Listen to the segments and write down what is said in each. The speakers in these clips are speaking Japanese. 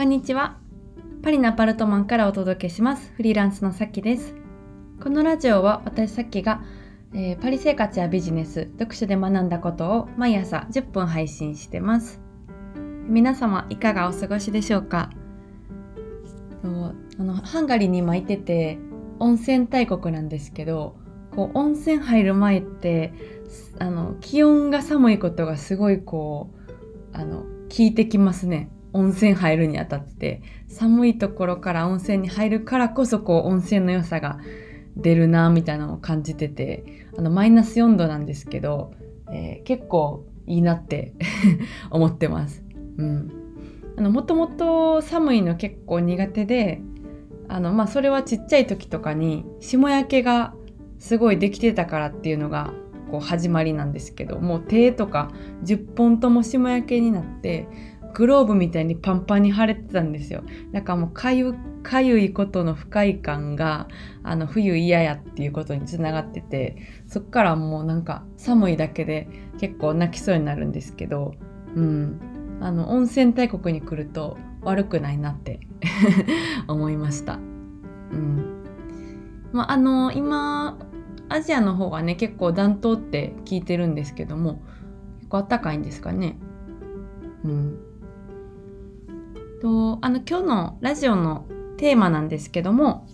こんにちは。パリのアパルトマンからお届けします。フリーランスのさきです。このラジオは私さっきが、えーパリ生活やビジネス、読書で学んだことを毎朝10分配信してます。皆様いかがお過ごしでしょうか？あのハンガリーに今いてて温泉大国なんですけどこう温泉入る前ってあの気温が寒いことがすごいこうあの効いてきますね温泉入るにあたって寒いところから温泉に入るからこそこう温泉の良さが出るなみたいなのを感じててあのマイナス4度なんですけど、えー結構いいなって 思ってます。うん、あのもともと寒いの結構苦手であの、まあ、それはちっちゃい時とかに霜焼けがすごいできてたからっていうのがこう始まりなんですけどもう手とか10本とも霜焼けになってグローブみたいにパンパンに腫れてたんですよだからもうかゆかゆいことの不快感があの冬嫌やっていうことにつながっててそっからもうなんか寒いだけで結構泣きそうになるんですけどうんあの温泉大国に来ると悪くないなって 思いました。うんまあ、あの今アジアの方がね結構暖冬って聞いてるんですけども結構暖かいんですかね。うん、とあの今日のラジオのテーマなんですけども、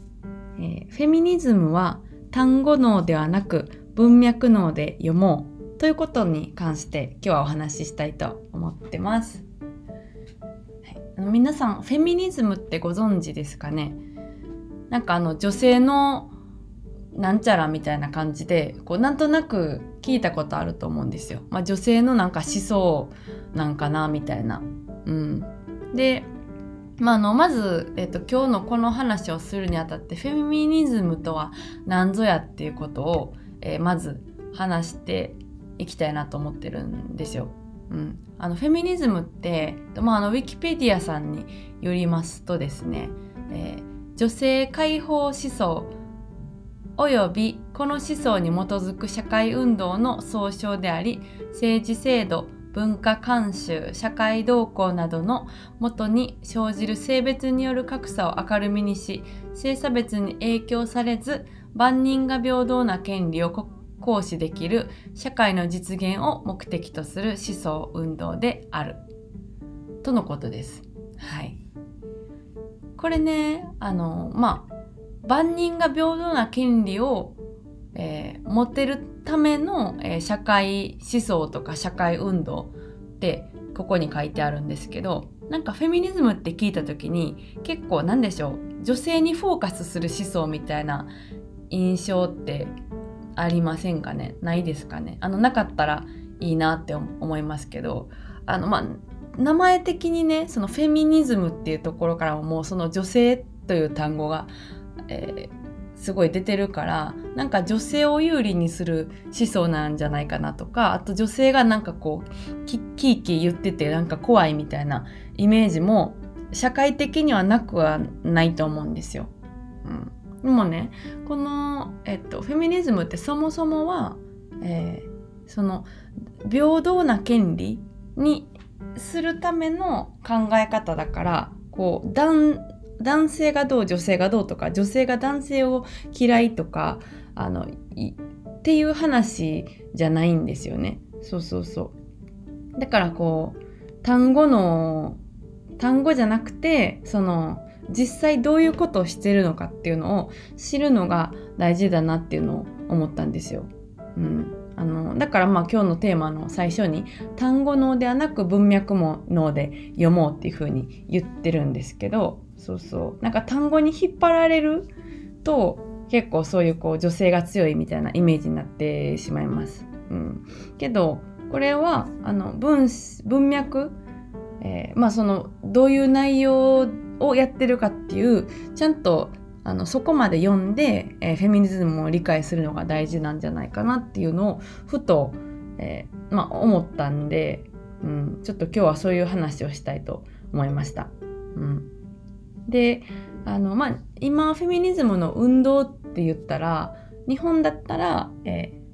えーフェミニズムは単語脳ではなく文脈脳で読もうということに関して今日はお話ししたいと思ってます。はい、あの皆さんフェミニズムってご存知ですかね？なんかあの女性のなんちゃらみたいな感じでこうなんとなく聞いたことあると思うんですよ。まあ、女性のなんか思想なんかなみたいな。うん、で、まあ、あのまず、えっと、今日のこの話をするにあたってフェミニズムとは何ぞやっていうことを、えーまず話していきたいなと思ってるんですよ。うん、あのフェミニズムって、まあ、あのウィキペディアさんによりますとですね、えー女性解放思想およびこの思想に基づく社会運動の総称であり政治制度文化慣習社会動向などのもとに生じる性別による格差を明るみにし性差別に影響されず万人が平等な権利を行使できる社会の実現を目的とする思想運動であるとのことです。はい、これねあのまあ万人が平等な権利を、えー持てための、えー社会思想とか社会運動ってここに書いてあるんですけどなんかフェミニズムって聞いた時に結構なんでしょう女性にフォーカスする思想みたいな印象ってありませんかね？ないですかね？あのなかったらいいなって思いますけどあのまあ名前的にねそのフェミニズムっていうところからももうその女性という単語が、えーすごい出てるからなんか女性を有利にする思想なんじゃないかなとかあと女性がなんかこうキッキーキー言っててなんか怖いみたいなイメージも社会的にはなくはないと思うんですよ。うん、でもねこの、えっと、フェミニズムってそもそもは、えーその平等な権利にするための考え方だからこう男男性がどう女性がどうとか女性が男性を嫌いとかあのいっていう話じゃないんですよね。そうそうそう。だからこう単語の単語じゃなくてその実際どういうことをしてるのかっていうのを知るのが大事だなっていうのを思ったんですよ。うん、あのだからまあ今日のテーマの最初に単語脳ではなく文脈も脳で読もうっていう風に言ってるんですけどそうそうなんか単語に引っ張られると結構そういうこう女性が強いみたいなイメージになってしまいます。うん、けどこれはあの文文脈、えーまあそのどういう内容をやってるかっていうちゃんとあのそこまで読んで、えーフェミニズムを理解するのが大事なんじゃないかなっていうのをふと、えーまあ、思ったんで、うん、ちょっと今日はそういう話をしたいと思いました。うん、であの、まあ、今フェミニズムの運動って言ったら日本だったら、えー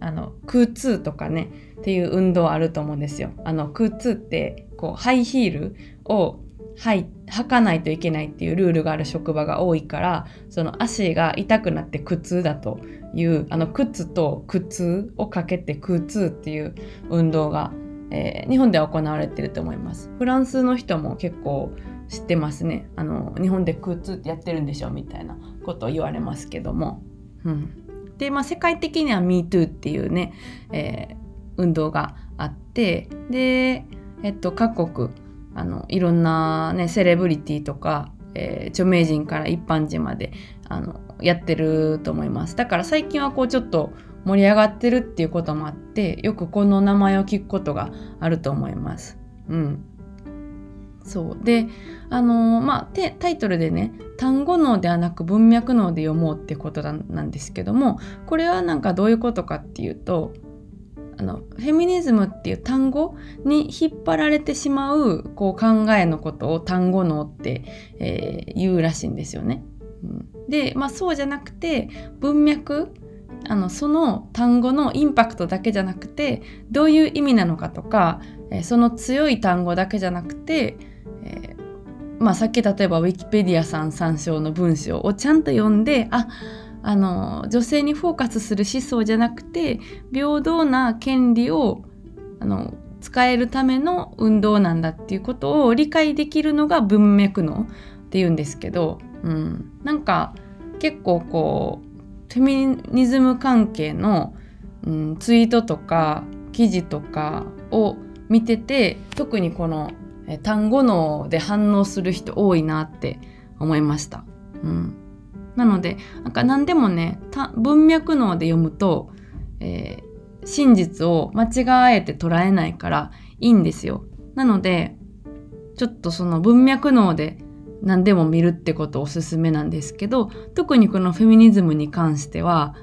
あの空通とかねっていう運動あると思うんですよ。あの空通ってこうハイヒールをはい履かないといけないっていうルールがある職場が多いからその足が痛くなって苦痛だというあの靴と苦痛をかけて苦痛っていう運動が、えー、日本では行われてると思いますフランスの人も結構知ってますね。あの日本で苦痛ってやってるんでしょみたいなことを言われますけども、うん、でまあ世界的には MeToo っていうね、えー、運動があってでえっと各国あのいろんなねセレブリティとか、えー、著名人から一般人まであのやってると思います。だから最近はこうちょっと盛り上がってるっていうこともあってよくこの名前を聞くことがあると思います。うん。そうであのー、まあタイトルでね単語脳ではなく文脈脳で読もうってことなんですけどもこれはなんかどういうことかっていうとあのフェミニズムっていう単語に引っ張られてしまうこう考えのことを単語脳って、えー、言うらしいんですよね。うん、で、まあ、そうじゃなくて文脈あのその単語のインパクトだけじゃなくてどういう意味なのかとか、えー、その強い単語だけじゃなくて、えー、まあ、さっき例えばウィキペディアさん参照の文章をちゃんと読んでああの女性にフォーカスする思想じゃなくて平等な権利をあの使えるための運動なんだっていうことを理解できるのが文脈のっていうんですけど、うん、なんか結構こうフェミニズム関係の、うん、ツイートとか記事とかを見てて特にこの単語脳で反応する人多いなって思いました。うんなのでなんか何でもね文脈脳で読むと、えー、真実を間違えて捉えないからいいんですよ。なのでちょっとその文脈脳で何でも見るってことおすすめなんですけど特にこのフェミニズムに関しては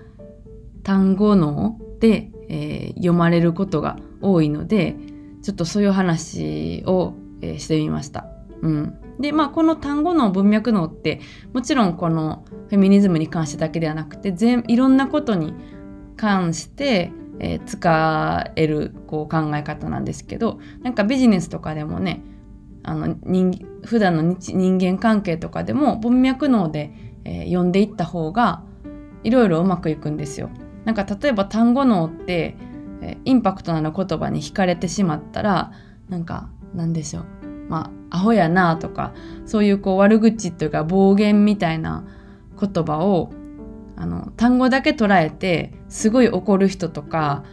単語脳で、えー、読まれることが多いのでちょっとそういう話を、えー、してみました。うん、でまあこの単語の文脈脳ってもちろんこのフェミニズムに関してだけではなくて全いろんなことに関して、えー、使えるこう考え方なんですけどなんかビジネスとかでもねあの人普段の人間関係とかでも文脈脳で、えー、読んでいった方がいろいろうまくいくんですよ。なんか例えば単語脳って、えー、インパクトのある言葉に惹かれてしまったらなんかなんでしょう。まあアホやなとかそういうこう悪口というか暴言みたいな言葉をあの単語だけ捉えてすごい怒る人とか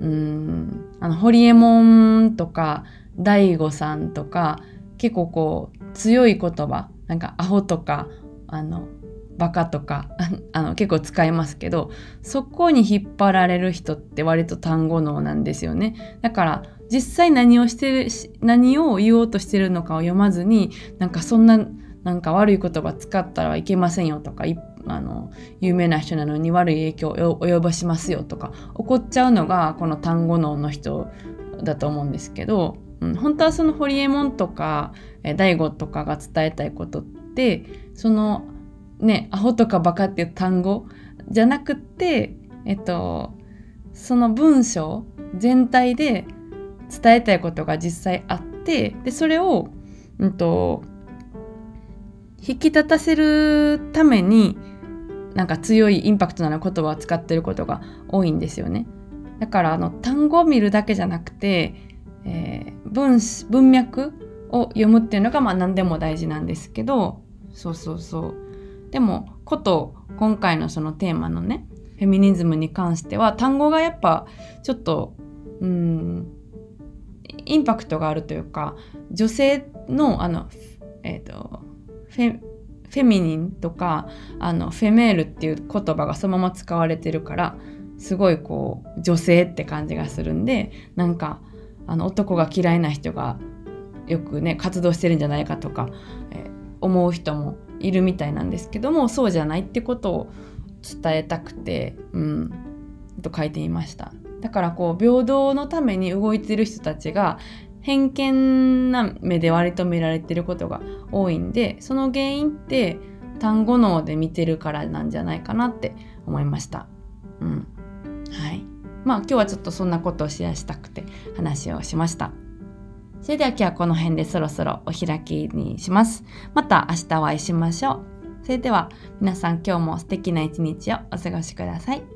うんあのホリエモンとか大悟さんとか結構こう強い言葉なんかアホとかあのバカとか あの結構使いますけどそこに引っ張られる人って割と単語脳なんですよね。だから実際何をしてる何を言おうとしてるのかを読まずになんかそんななんか悪い言葉使ったらいけませんよとかあの有名な人なのに悪い影響を及ぼしますよとか怒っちゃうのがこの単語脳の人だと思うんですけど、うん、本当はそのホリエモンとか大悟とかが伝えたいことってそのねアホとかバカっていう単語じゃなくってえっとその文章全体で伝えたいことが実際あってでそれを、うんと、引き立たせるためになんか強いインパクトのある言葉を使ってることが多いんですよね。だからあの単語を見るだけじゃなくて、えー、文文脈を読むっていうのがまあ何でも大事なんですけどそうそうそうでもこと今回のそのテーマのねフェミニズムに関しては単語がやっぱちょっとうんインパクトがあるというか女性のあの、えーと、フェフェミニンとかあのフェメールっていう言葉がそのまま使われてるからすごいこう女性って感じがするんでなんかあの男が嫌いな人がよくね活動してるんじゃないかとか、えー、思う人もいるみたいなんですけどもそうじゃないってことを伝えたくて、うん、と書いてみました。だからこう平等のために動いてる人たちが偏見な目で割と見られてることが多いんでその原因って単語脳で見てるからなんじゃないかなって思いました。うん。はい。まあ今日はちょっとそんなことをシェアしたくて話をしました。それでは今日はこの辺でそろそろお開きにします。また明日お会いしましょう。それでは皆さん今日も素敵な一日をお過ごしください。